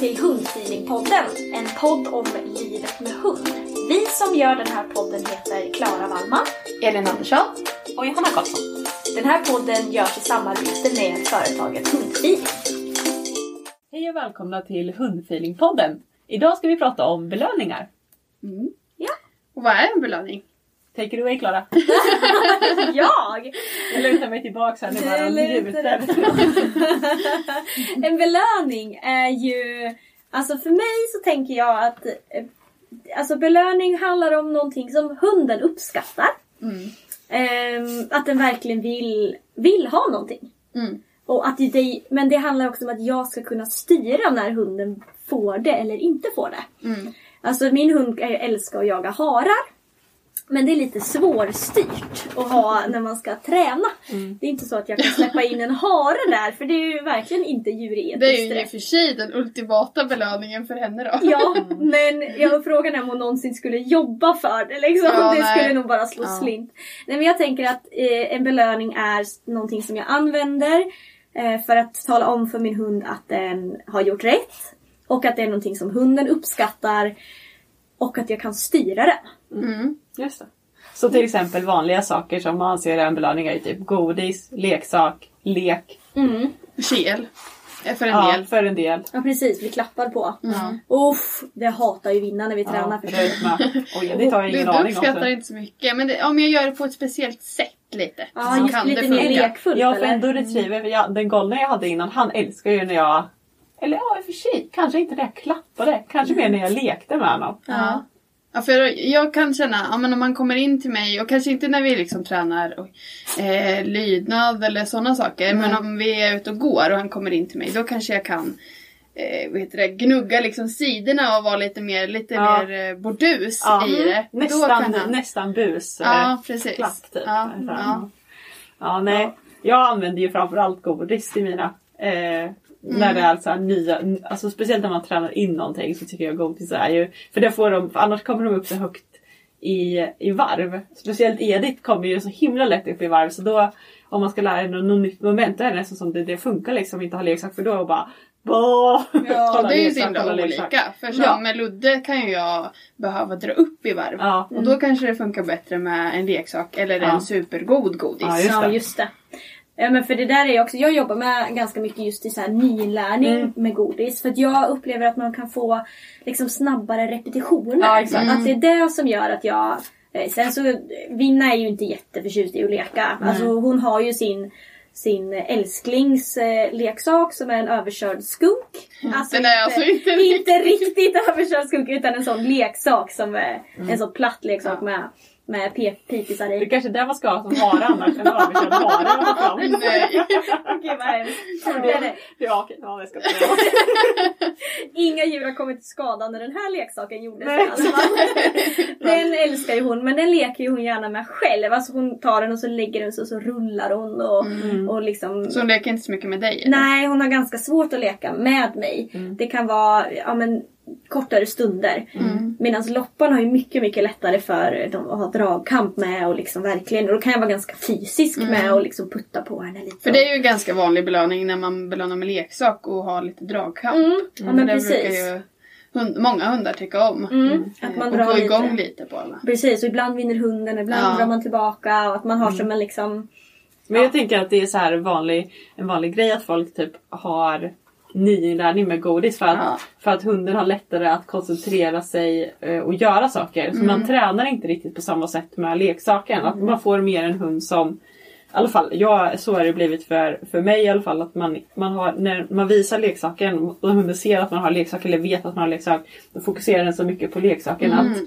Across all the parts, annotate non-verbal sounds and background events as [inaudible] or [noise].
Till Hundfeelingpodden, en podd om livet med hund. Vi som gör den här podden heter Klara Wallman, Elin Andersson. och Johanna Karlsson. Den här podden görs i samarbete med företaget Hundfeeling. Hej och välkomna till Hundfeelingpodden. Idag ska vi prata om belöningar. Ja, Och vad är en belöning? Take it away Klara. [laughs] jag! Jag lutar mig tillbaka här nu bara lutar en belöning är ju... Alltså för mig så tänker jag att eh, alltså belöning handlar om någonting som hunden uppskattar. Ehm, att den verkligen vill, vill ha någonting. Mm. Och att det, men det handlar också om att jag ska kunna styra när hunden får det eller inte får det. Mm. Alltså min hund älskar att jaga harar. Men det är lite svårstyrt att ha när man ska träna. Det är inte så att jag kan släppa in en hare där för det är ju verkligen inte djuretiskt. Det är ju i och för sig den ultimata belöningen för henne då. Ja, [laughs] men jag frågan är om hon någonsin skulle jobba för det liksom. Ja, det nej. skulle nog bara slå Ja. slint. Nej men jag tänker att eh, en belöning är någonting som jag använder eh, för att tala om för min hund att den har gjort rätt. Och att det är någonting som hunden uppskattar. Och att jag kan styra den. Mm. Just det. Så till exempel vanliga saker som man anser är en belöning är typ godis, leksak, lek. Mm. Kel. Eh, För en Ja, del. för en del. Ja precis, bli klappad på. Ja. Uff, det hatar ju vinna när vi tränar Ja, du. rötma. Oj, det tar jag Du, ingen du aning om. uppskattar så. inte så mycket. Men det, om jag gör det på ett speciellt sätt lite. Ja, så just kan lite det mer funka. lekfullt Ja, för ändå retriever, jag, den golden jag hade innan, han älskar ju när jag... Eller ja, i och för sig, kanske inte när jag klappade. Kanske mer när jag lekte med honom. Ja. Ja, för jag kan känna, ja, men om man kommer in till mig och kanske inte när vi liksom tränar oj, eh, lydnad eller sådana saker. Men om vi är ute och går och han kommer in till mig då kanske jag kan eh, vad heter det, gnugga liksom sidorna och vara lite mer, lite Ja. mer eh, bordus Ja. i det. Nästan, han- nästan bus. Ja, eh, precis. Klapp typ. Ja, Ja, ja. ja. nej. Jag använder ju framförallt godis i mina. Eh, Mm. När det är alltså nya, alltså speciellt när man tränar in någonting så tycker jag godis är ju, för det får de, för annars kommer de upp så högt i, i varv. Speciellt Edith kommer ju så himla lätt upp i varv så då om man ska lära sig något, nytt moment då är det nästan som det, det funkar liksom inte ha leksak för då bara Båh! Ja, [laughs] det är ju så himla olika. För som Ja. med Ludde kan ju jag behöva dra upp i varv. Ja. Och då kanske det funkar bättre med en leksak eller Ja. en supergod godis. Ja, just Ja, det. just det. Ja, men för det där är också, jag jobbar med ganska mycket just i så här nyinlärning Mm. med godis. För att jag upplever att man kan få liksom snabbare repetitioner. Ja, exakt. Att det är det som gör att jag... eh, Sen så, Vinna är ju inte jätteförtjust i att leka. Alltså hon har ju sin sin älsklingsleksak som är en överkörd skunk. Alltså Den är alltså inte inte riktigt överkörd skunk utan en sån leksak som är en sån platt leksak med, med pipisar Det är i. kanske där man ska ha som hare annars. En överkörd hare. fram. [laughs] Nej. Okej vad hemskt. Det är det. Ja, okej. Ja, det ska jag säga. [laughs] Inga djur har kommit till skada när den här leksaken gjordes Nej. i alla fall. Den älskar ju hon men den leker ju hon gärna med själv. Alltså hon tar den och så lägger den sig och så rullar hon och, och liksom Så hon leker inte så mycket med dig? eller? Nej, hon har ganska svårt att leka med mig. Det kan vara ja, men, kortare stunder. Medan Loppan har ju mycket, mycket lättare för dem att ha dragkamp med och liksom verkligen. Och då kan jag vara ganska fysisk med och liksom putta på henne lite. För det är ju en ganska vanlig belöning när man belönar med leksak och har lite dragkamp. Mm, ja men det precis. ju hund, många hundar tycka om. Mm, att man och drar få igång lite. lite på alla. Precis, och ibland vinner hunden, ibland Ja. drar man tillbaka. Och att man har som en liksom... Men jag tänker att det är så här vanlig, en vanlig grej att folk typ har nyinlärning med godis för att, Ja. för att hunden har lättare att koncentrera sig eh, och göra saker. Så man tränar inte riktigt på samma sätt med leksaken. Att man får mer en hund som i alla fall, ja, så har det blivit för, för mig i alla fall. Att man, man har, när man visar leksaken och hunden ser att man har leksak eller vet att man har leksak. Då fokuserar den så mycket på leksaken att,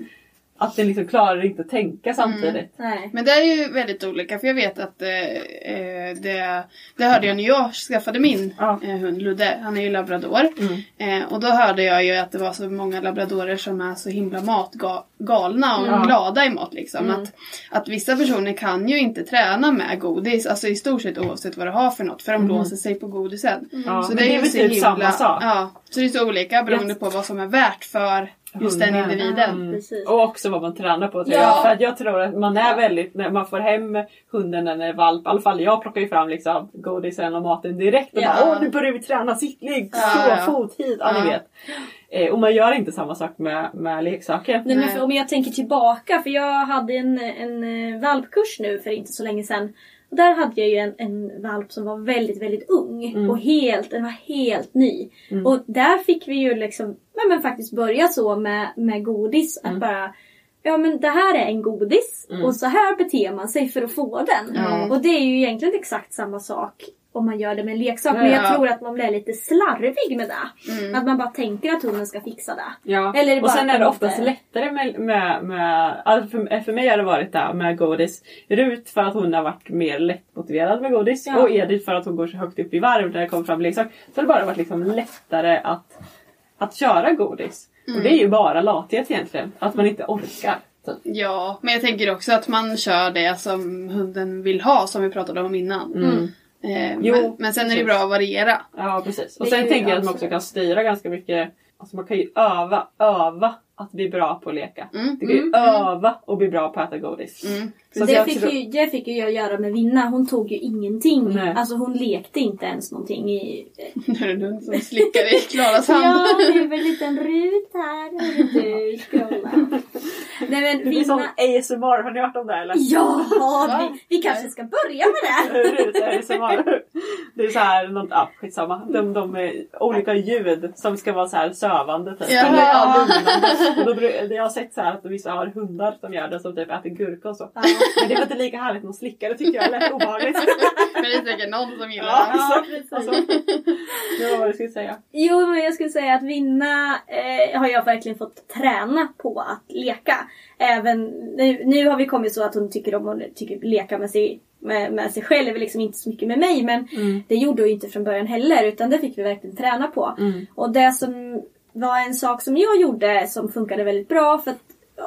att den liksom klarar inte att tänka samtidigt. Nej. Men det är ju väldigt olika för jag vet att eh, eh, det, det hörde jag när jag skaffade min Ja. eh, hund Ludde. Han är ju labrador. Eh, och då hörde jag ju att det var så många labradorer som är så himla matgalna och Ja. glada i mat. Liksom. Att, att vissa personer kan ju inte träna med godis, alltså i stort sett oavsett vad det har för något, för de låser sig på godisen. Ja, Så det är, ju väl så typ himla, samma sak. Ja, så det är så olika beroende på vad som är värt för just den individen. Precis. Och också vad man tränar på tror Ja. jag. För att jag tror att man är väldigt, när man får hem hunden när den är valp, i alla fall jag plockar ju fram liksom godisen och maten direkt och Ja. bara åh nu börjar vi träna sittligg, Ja, så, ja. fot hit, ja, Ja. ni vet. Eh, och man gör inte samma sak med, med leksaker. Nej, men för, om jag tänker tillbaka, för jag hade en, en eh, valpkurs nu för inte så länge sedan. Och där hade jag ju en, en valp som var väldigt, väldigt ung. Och helt, den var helt ny. Och där fick vi ju liksom, ja, men faktiskt börja så med, med godis. Att bara, ja men det här är en godis. Och så här beter man sig för att få den. Och det är ju egentligen exakt samma sak om man gör det med en leksak. Men jag Ja. tror att man blir lite slarvig med det. Att man bara tänker att hunden ska fixa det. Ja. Eller och bara sen är det oftast inte- lättare med, med, med alltså för, för mig har det varit det med godis. Rut för att hon har varit mer lättmotiverad med godis Ja. och Edith för att hon går så högt upp i varv när det kommer fram leksak. Så har det bara varit liksom lättare att, att köra godis. Och det är ju bara lathet egentligen. Att man inte orkar. Ja, men jag tänker också att man kör det som hunden vill ha som vi pratade om innan. Eh, Jo, men, men sen är det bra att variera. Ja precis. Och sen tänker jag att man också kan styra ganska mycket. Alltså man kan ju öva, öva att bli bra på att leka. Mm. Du kan ju öva och bli bra på att äta godis. Mm. Så Det jag fick, tror- ju, det fick ju jag göra med Vinna. Hon tog ju ingenting. Nej. Alltså hon lekte inte ens någonting i... [laughs] Nu är det hund som slickar i Klaras hand. Ja, det är väl en liten rut här. Du, [laughs] scrolla. Nej men Det blir som Vinna... ASMR, har ni hört om det eller? Ja! Vi, vi kanske ska börja med det. Rut ASMR. Det är så här, något, ja skitsamma. De, de är olika ljud som ska vara så här sövande typ. Jaha. Eller ja. Och då, jag har sett så här att vissa har hundar som gör det som typ äter gurka och så. Men det var inte lika härligt med att slicka, det tycker jag är lätt obehagligt. Men det är säkert någon som gillar Ja, det. precis. Alltså, det var vad jag skulle säga. Jo, men jag skulle säga att Vinna eh, har jag verkligen fått träna på att leka. Även nu, nu har vi kommit så att hon tycker om att tycker leka med sig, med, med sig själv, liksom inte så mycket med mig. Men det gjorde hon ju inte från början heller, utan det fick vi verkligen träna på. Och det som var en sak som jag gjorde som funkade väldigt bra, för att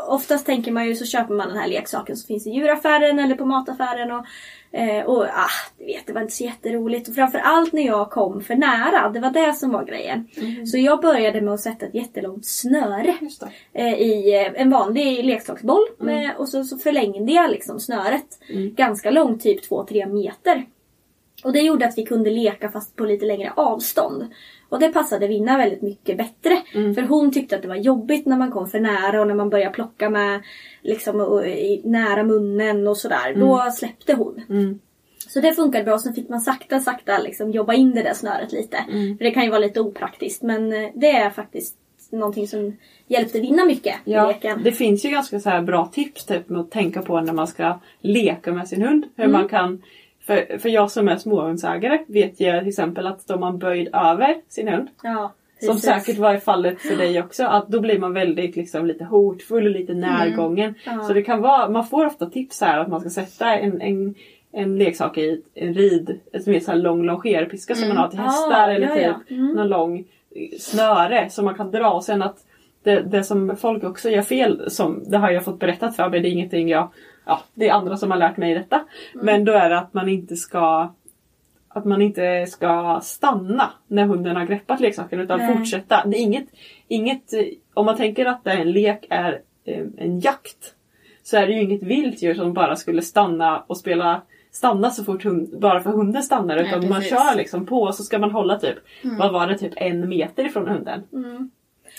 oftast tänker man ju så köper man den här leksaken som finns i djuraffären eller på mataffären. Och, eh, och ah, du vet, det var inte så jätteroligt. Och framförallt när jag kom för nära, det var det som var grejen. Så jag började med att sätta ett jättelångt snöre eh, i eh, en vanlig leksaksboll. Med, och så, så förlängde jag liksom snöret ganska långt, typ 2-3 meter. Och det gjorde att vi kunde leka fast på lite längre avstånd. Och det passade Vinna väldigt mycket bättre. För hon tyckte att det var jobbigt när man kom för nära och när man började plocka med liksom, och, i, nära munnen och sådär. Då släppte hon. Så det funkade bra. Sen fick man sakta, sakta liksom jobba in det där snöret lite. För det kan ju vara lite opraktiskt. Men eh, det är faktiskt någonting som hjälpte Vinna mycket i Ja, leken. det finns ju ganska så bra tips typ, med att tänka på när man ska leka med sin hund. Hur man kan, för, för jag som är småhundsägare vet ju till exempel att står man böjd över sin hund Ja, Som säkert var i fallet för dig också. Att då blir man väldigt liksom, lite hotfull och lite närgången. Ja. Så det kan vara, man får ofta tips här att man ska sätta en, en, en leksak i en rid, ett mer så här lång longerpiska som man har till hästar Ah, eller ja, typ ja. Mm. någon lång snöre som man kan dra och sen att det, det som folk också gör fel, som, det har jag fått berättat för mig, det är ingenting jag, ja det är andra som har lärt mig detta. Mm. Men då är det att man inte ska att man inte ska stanna när hunden har greppat leksaken utan Nej. fortsätta. Det är inget, inget, om man tänker att en lek är eh, en jakt så är det ju inget vilt djur som bara skulle stanna och spela stanna så fort hund, bara för hunden stannar utan Nej, man kör liksom på och så ska man hålla typ, vad var det, typ en meter ifrån hunden. Mm.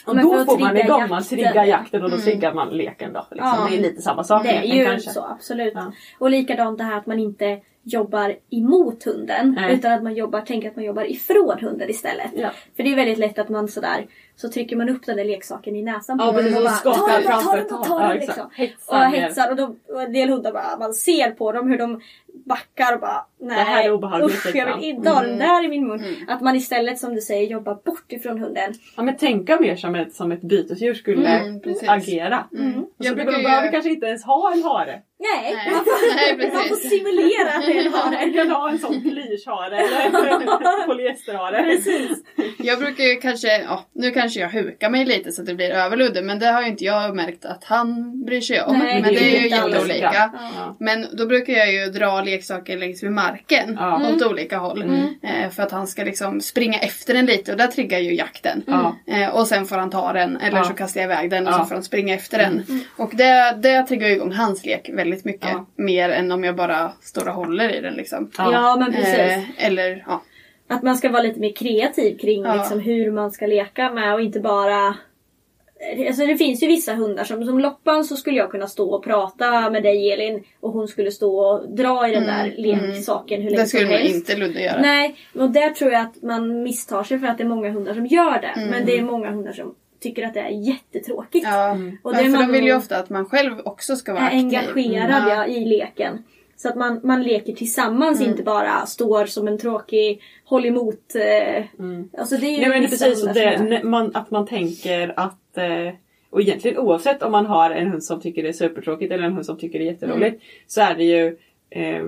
Och då får man igång, man triggar jakten och då triggar man leken då. Liksom. Ja. Det är lite samma sak Det är ju kanske. så, absolut. Ja. Och likadant det här att man inte jobbar emot hunden. Nej. Utan att man jobbar, tänker att man jobbar ifrån hunden istället. Ja. För det är väldigt lätt att man sådär, så trycker man upp den där leksaken i näsan Ja, precis, och och bara skakar ta den, ta den, ta- ja, den liksom. Hetsar och hetsar och, de, och en del hundar bara, man ser på dem hur de backar och bara nej Det här är usch jag liksom. vill inte ha den där i min mun. Att man istället som du säger jobbar bort ifrån hunden. Ja men tänka mer som ett, som ett bytesdjur skulle Mm, agera. Mm. Och Jag brukar de ju- behöver kanske inte ens ha en hare. Nej, Nej. Man, får, [laughs] Nej, man får simulera att det är en Man hare. kan ha en sån plyschhare eller en [laughs] [laughs] polyesterhare. Precis. Jag brukar ju kanske, ja, nu kanske jag hukar mig lite så att det blir överludde men det har ju inte jag märkt att han bryr sig om. Nej, men det det är ju jätteolika. lika. Ja. Men då brukar jag ju dra leksaker längs med marken Ja. åt olika håll. Eh, för att han ska liksom springa efter den lite och där triggar ju jakten. Ja. Eh, och sen får han ta den eller så kastar jag iväg den och så får han springa efter den. Och det, det triggar ju igång hans lek väldigt mycket. Mer än om jag bara står och håller i den liksom. Ja, men precis. Eh, eller ja. Att man ska vara lite mer kreativ kring Ja. liksom, hur man ska leka med och inte bara... Alltså det finns ju vissa hundar som, som Loppan så skulle jag kunna stå och prata med dig Elin och hon skulle stå och dra i den där leksaken hur länge Det skulle som helst. inte Ludde göra. Nej, och där tror jag att man misstar sig för att det är många hundar som gör det. Mm. Men det är många hundar som tycker att det är jättetråkigt. Ja, Och det för man de vill ju ofta att man själv också ska vara aktiv. engagerad Mm. ja, i leken. Så att man, man leker tillsammans, Mm. inte bara står som en tråkig håll emot. Eh, Alltså det är ju Nej men precis det, man, att man tänker att eh, och egentligen oavsett om man har en hund som tycker det är supertråkigt eller en hund som tycker det är jätteroligt så är det ju eh,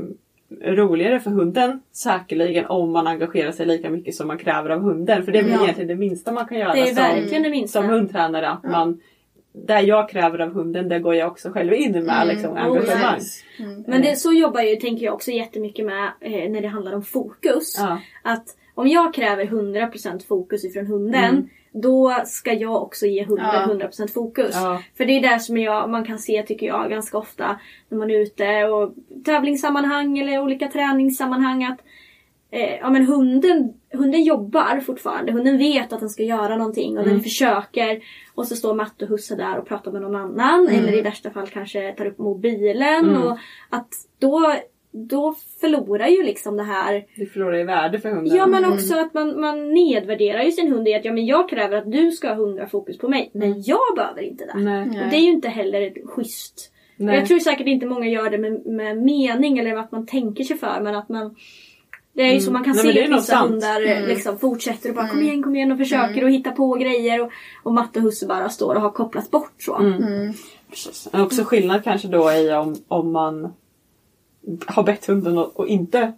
roligare för hunden säkerligen om man engagerar sig lika mycket som man kräver av hunden. För det är väl Ja. egentligen det minsta man kan göra Det är som, verkligen det minsta. som hundtränare. Att man, där jag kräver av hunden, där går jag också själv in med Mm. liksom, Oh, engagemang. Precis. Mm. Men det, så jobbar jag tänker jag också jättemycket med eh, när det handlar om fokus. Ja. Att om jag kräver 100% fokus ifrån hunden Mm. då ska jag också ge hunden Ja. 100% fokus. Ja. För det är där som jag, man kan se, tycker jag, ganska ofta när man är ute och tävlingssammanhang eller olika träningssammanhang att eh, ja, men hunden, hunden jobbar fortfarande. Hunden vet att den ska göra någonting och Mm. den försöker. Och så står Matte och Husse där och pratar med någon annan. Mm. Eller i värsta fall kanske tar upp mobilen. Och att då, då förlorar ju liksom det här Det förlorar i värde för hunden. Ja men också att man, man nedvärderar ju sin hund i att ja, men jag kräver att du ska ha hundra fokus på mig. Men jag behöver inte det. Nej. Och det är ju inte heller ett schysst. Nej. Jag tror säkert inte många gör det med, med mening eller att man tänker sig för men att man det är ju så man kan Mm. Nej, se att vissa hundar Mm. eh, liksom fortsätter och bara kom igen, kom igen och försöker och hitta på grejer och, och Matte och Husse bara står och har kopplats bort så. Mm. Precis. Också skillnad kanske då i om, om man har bett hunden att och inte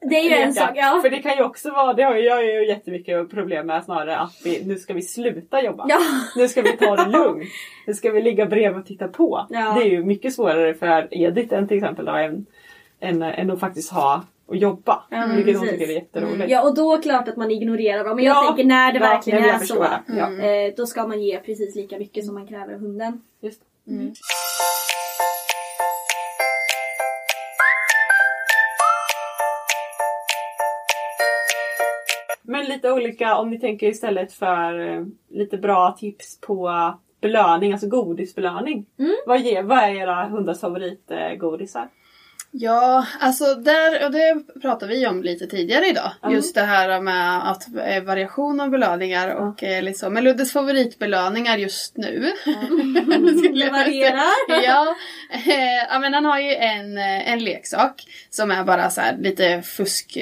Det är ju en sak. Ja. För det kan ju också vara, det har jag ju jättemycket problem med snarare att vi, nu ska vi sluta jobba. Ja. Nu ska vi ta det [laughs] lugnt. Nu ska vi ligga bredvid och titta på. Ja. Det är ju mycket svårare för Edith än till exempel då, än, än, än att faktiskt ha och jobba. Men vilket hon tycker är jätteroligt. Ja och då klart att man ignorerar dem. Men jag Ja. tänker när det Ja, verkligen är så. det. Eh, då ska man ge precis lika mycket som man kräver av hunden. Just. Men lite olika om ni tänker istället för eh, lite bra tips på belöning, alltså godisbelöning. Mm. Vad, ger, vad är era hundars favoritgodisar? Ja, alltså där, och det pratade vi om lite tidigare idag. Just det här med att eh, variation av belöningar och eh, liksom, men Luddes favoritbelöningar just nu. Det [laughs] varierar. [laughs] ja, eh, men han har ju en, eh, en leksak som är bara så här lite fusk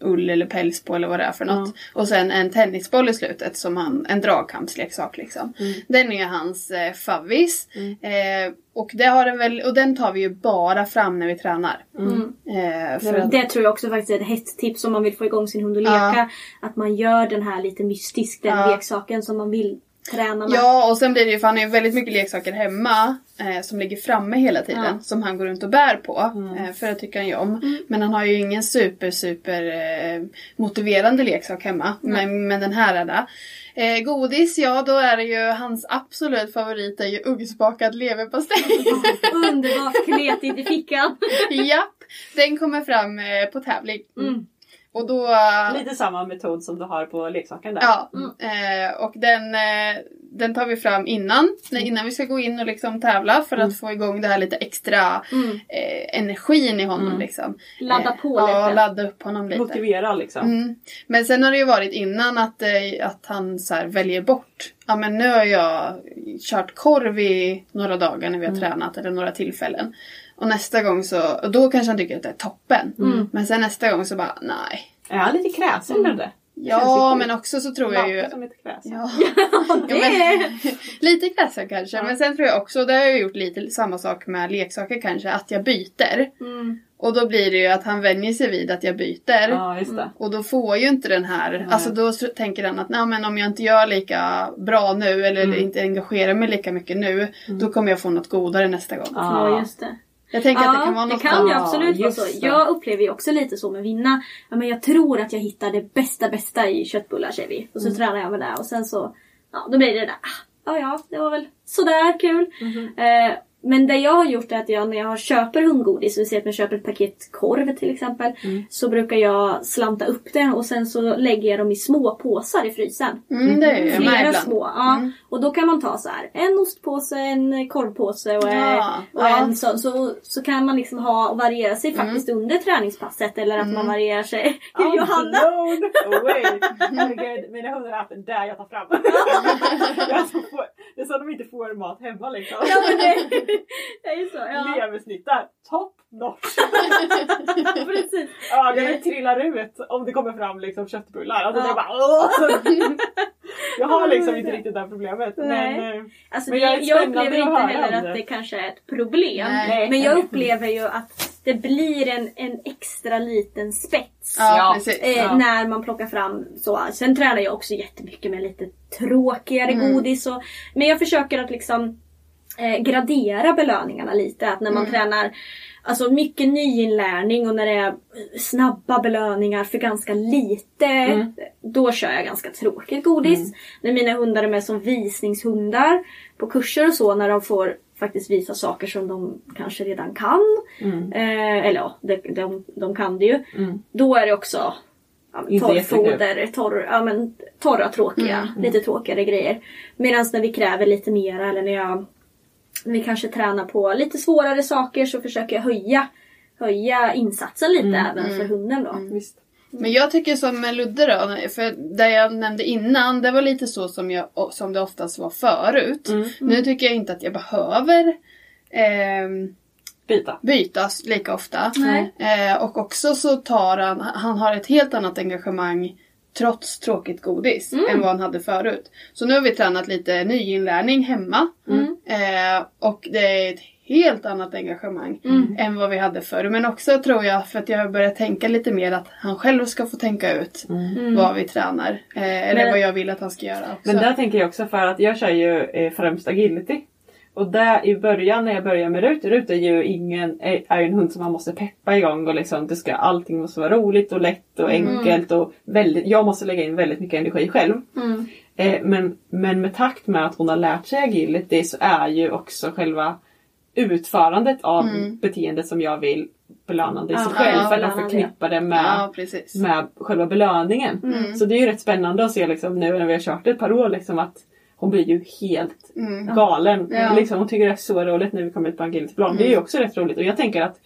ull eller päls på eller vad det är för något. Och sen en tennisboll i slutet som han, en dragkampsleksak liksom. Den är hans eh, favvis. Eh, och, det har den väl, och den tar vi ju bara fram när vi tränar. Eh, för att, Det tror jag också faktiskt är ett hett tips om man vill få igång sin hund att leka. Att man gör den här lite mystisk, den Ja. leksaken som man vill träna med. Ja, och sen blir det ju, för han har ju väldigt mycket leksaker hemma eh, som ligger framme hela tiden. Ja. Som han går runt och bär på. Eh, för det tycker han ju om. Men han har ju ingen super, super eh, motiverande leksak hemma. Men, men den här är det. Eh, godis, ja då är det ju hans absolut favorit är ju ugnsbakad leverpastej. [laughs] Underbart kletigt i fickan. [laughs] Japp, den kommer fram eh, på tävling. Mm. Och då... Lite samma metod som du har på leksaken där. Ja, eh, och den, eh, den tar vi fram innan, när- innan vi ska gå in och liksom tävla för att få igång det här lite extra Mm. eh, energin i honom. Liksom. Ladda på Ja, lite. ladda upp honom lite. Motivera liksom. Mm. Men sen har det ju varit innan att, att han så här väljer bort. Ja men nu har jag kört korv i några dagar när vi har tränat eller några tillfällen. Och nästa gång så, och då kanske han tycker att det är toppen. Men sen nästa gång så bara nej. Är han lite kräsen med det? Ja men också så tror jag ju... Som lite kräsen. Ja. [laughs] Det är... [laughs] Lite kräsen kanske. Men sen tror jag också, det har jag gjort lite samma sak med leksaker kanske, att jag byter. Mm. Och då blir det ju att han vänjer sig vid att jag byter. Ja, just det. Och då får ju inte den här, alltså då tänker han att Nej, men om jag inte gör lika bra nu eller Mm. inte engagerar mig lika mycket nu, då kommer jag få något godare nästa gång. Ja, just det. Jag tänker att det Ja, kan vara det något kan ju Ja, absolut vara så. det. Jag upplever ju också lite så med vinna. Ja, men jag tror att jag hittar det bästa bästa i köttbullar säger vi. Och så Mm. tränar jag med det och sen så, ja då blir det det där. ah, Ja ja, det var väl sådär kul. Mhm. Eh, men det jag har gjort är att jag när jag köper hundgodis, vi säger att jag köper ett paket korv till exempel. Mm. Så brukar jag slanta upp det och sen så lägger jag dem i små påsar i frysen. Mm, det är Flera små. Ja. Och då kan man ta så här en ostpåse, en korvpåse och, Ja, och ja. en sån. Så, så kan man liksom ha och variera sig faktiskt under träningspasset eller att man varierar sig. [laughs] I'm Johanna! blown away! [laughs] Herregud, mina hundar har haft en där jag tar fram. [laughs] jag får, det är så de inte får mat hemma liksom. Ja, men det, det är ju så. Ja, Leversnittar, top notch! [laughs] precis. Ögonen trillar ut om det kommer fram liksom köttbullar. Alltså Ja. bara, åh! [laughs] Jag har liksom inte riktigt det här problemet. Nej. Men, eh, Alltså, Men det, jag jag upplever inte heller att det. det kanske är ett problem. Nej. Men jag upplever ju att det blir en, en extra liten spets. Ja. Eh, Ja. När man plockar fram så. Sen tränar jag också jättemycket med lite tråkigare Mm. godis. Och, men jag försöker att liksom eh, gradera belöningarna lite. Att när man Mm. tränar Alltså mycket nyinlärning och när det är snabba belöningar för ganska lite. Mm. Då kör jag ganska tråkigt godis. När mina hundar är med som visningshundar på kurser och så när de får faktiskt visa saker som de kanske redan kan. Eh, eller ja, de, de, de kan det ju. Då är det också ja, torrfoder, torr, ja, men, torra tråkiga, Mm, lite tråkigare grejer. Medan när vi kräver lite mera eller när jag när vi kanske tränar på lite svårare saker så försöker jag höja, höja insatsen lite Mm, även för hunden då. Men jag tycker som med Ludde då, för det jag nämnde innan, det var lite så som, jag, som det oftast var förut. Nu tycker jag inte att jag behöver ehm, Byta. bytas lika ofta. Nej. Eh, och också så tar han, han har ett helt annat engagemang trots tråkigt godis än vad han hade förut. Så nu har vi tränat lite nyinlärning hemma. Eh, och det är ett helt annat engagemang än vad vi hade förr. Men också tror jag för att jag har börjat tänka lite mer att han själv ska få tänka ut vad vi tränar. Eh, eller Men- vad jag vill att han ska göra också. Men där tänker jag också för att jag kör ju eh, främst agility. Och där i början när jag börjar med Rut, Rut är ju ingen, är är en hund som man måste peppa igång och liksom det ska, allting måste vara roligt och lätt och enkelt och väldigt, jag måste lägga in väldigt mycket energi själv. Mm. Eh, men, men med takt med att hon har lärt sig agility så är ju också själva utförandet av beteendet som jag vill belönande i sig Ja, själv ja, för att jag förknippar det med Ja, med själva belöningen. Mm. Så det är ju rätt spännande att se liksom, nu när vi har kört ett par år liksom, att hon blir ju helt galen. Mm. Ja. Mm. Liksom, hon tycker det är så roligt när vi kommer ut på agilityplan. Det är ju också rätt roligt och jag tänker att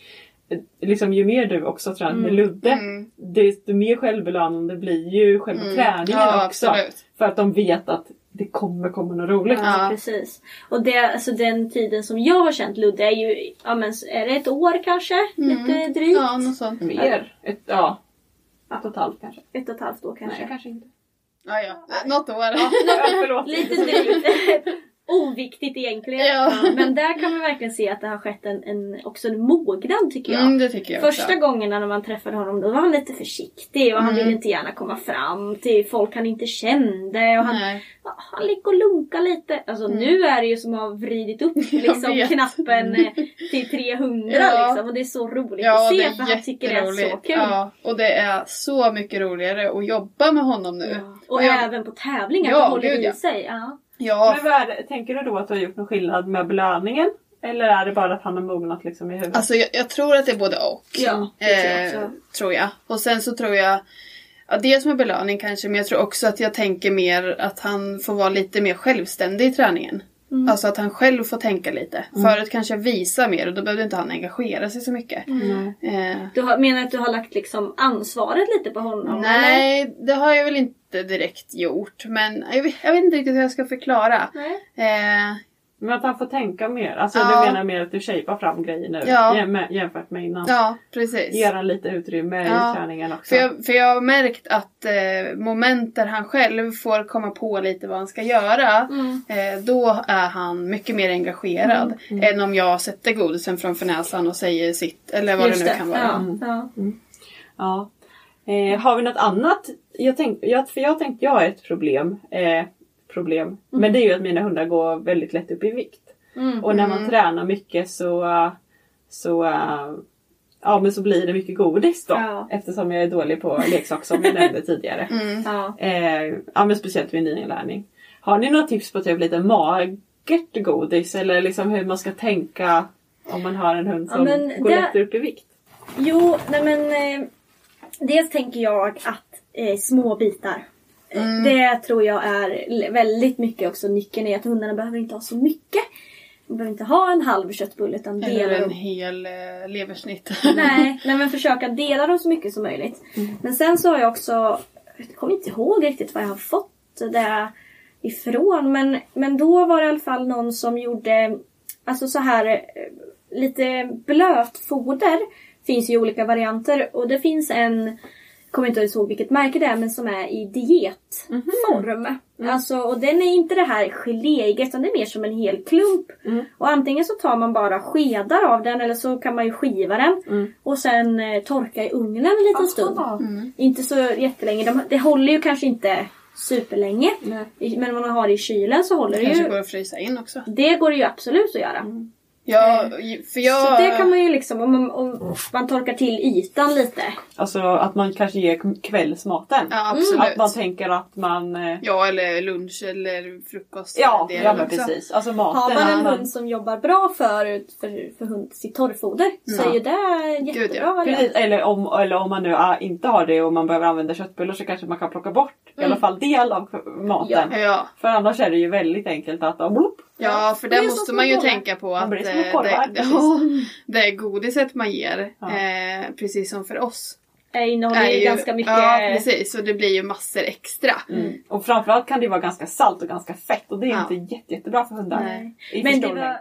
Liksom, ju mer du också tränar med Ludde, Mm. desto mer självbelönande blir ju själva träningen Ja, också. absolut. För att de vet att det kommer komma något roligt. Ja, precis. Och det, alltså den tiden som jag har känt Ludde är ju, ja men är det ett år kanske? Lite drygt. Ja, något sånt. Mer. Ett, ja. Ett och ett halvt kanske. ett och ett halvt år kanske. Nej, kanske inte. Ja, ja. Något år. Ja, [laughs] förlåt. Lite drygt. [laughs] Oviktigt egentligen. Ja. Men där kan man verkligen se att det har skett en, en, också en mognad tycker jag. Mm, tycker jag Första också. gången när man träffade honom då var han lite försiktig och han Mm. ville inte gärna komma fram till folk han inte kände. Och han, Nej. ja, han gick och lunka lite. Alltså nu är det ju som att ha vridit upp [laughs] liksom, Mm. knappen eh, till 300 Ja. liksom. Och det är så roligt Ja, att se för han tycker det är så kul. Ja, och det är så mycket roligare att jobba med honom nu. Och jag- även på tävlingar, Ja, det håller gud, i ja. sig. Ja. Ja, Men vad är tänker du då att du har gjort någon skillnad med belöningen? Eller är det bara att han har mognat liksom i huvudet? alltså jag, jag tror att det är både och. Ja, det tror jag eh, också. tror jag. Och sen så tror jag, ja, dels med belöning kanske, men jag tror också att jag tänker mer att han får vara lite mer självständig i träningen. Mm. Alltså att han själv får tänka lite. Förut kanske jag visa mer och då behövde inte han engagera sig så mycket. Mm. Eh, Du har, menar att du har lagt liksom ansvaret lite på honom? eller? nej, det har jag väl inte direkt gjort. Men jag vet, jag vet inte riktigt hur jag ska förklara. Nej. Eh, Men att han får tänka mer. Alltså Ja. du menar mer att du shapar fram grejer nu Ja. jäm- jämfört med innan. ja, precis. Ger han lite utrymme Ja. i träningen också. För jag, för jag har märkt att eh, moment där han själv får komma på lite vad han ska göra. Mm. Eh, då är han mycket mer engagerad. Än om jag sätter godisen framför näsan och säger sitt. Eller vad Just det nu kan vara. Ja. Ja. Eh, har vi något annat? Jag tänk, jag, för jag tänkte jag har ett problem. Eh, problem. Men det är ju att mina hundar går väldigt lätt upp i vikt. Mm. Och när man tränar mycket så, så, ja, men så blir det mycket godis då. Ja. Eftersom jag är dålig på leksak som jag nämnde tidigare. [laughs] Mm. Ja. Eh, ja, men speciellt vid nyinlärning. Har ni några tips på typ lite magert godis? Eller liksom hur man ska tänka om man har en hund som går det- lätt upp i vikt? Jo, nej men eh, dels tänker jag att eh, små bitar. Mm. Det tror jag är väldigt mycket också nyckeln i att hundarna behöver inte ha så mycket. De behöver inte ha en halv köttbulle utan Eller dela en dem. hel eh, leversnitt. [laughs] Nej, [laughs] nej, men försöka dela dem så mycket som möjligt. Men sen så har jag också, jag kommer inte ihåg riktigt vad jag har fått det ifrån. Men, men då var det i alla fall någon som gjorde alltså så här eh, lite blötfoder. Finns ju olika varianter och det finns en kommer inte ihåg vilket märke det är men som är i dietform. Alltså, och den är inte det här geléiga utan det är mer som en hel klump. Och antingen så tar man bara skedar av den eller så kan man ju skiva den. Och sen eh, torka i ugnen en liten stund. Inte så jättelänge. De, det håller ju kanske inte superlänge. I- Men om man har det i kylen så håller det kanske ju. går att frysa in också. Det går det ju absolut att göra. Ja, för jag... Så det kan man ju liksom, om man, om man torkar till ytan lite. Alltså att man kanske ger kvällsmaten. Ja, absolut. Att man tänker att man... eh, Ja, eller lunch eller frukost. Ja, Det ja men precis. Alltså maten. Har man en man- hund som jobbar bra för, för, för hund, sitt torrfoder så Ja. är ju det jättebra Gud, ja. eller, om, eller om man nu ah, inte har det och man behöver använda köttbullar så kanske man kan plocka bort i alla fall del av maten. Ja. Ja. För annars är det ju väldigt enkelt att ah, blopp, Ja, för Det där måste man ju bollar. tänka på att blir eh, korvar, det, precis. ja, det godiset man ger, Ja. eh, precis som för oss, Det innehåller är ju ganska mycket... Ja, precis. Så det blir ju massor extra. Mm. Och framförallt kan det vara ganska salt och ganska fett och det är Ja. inte jätte, jättebra för hundar. Men det var...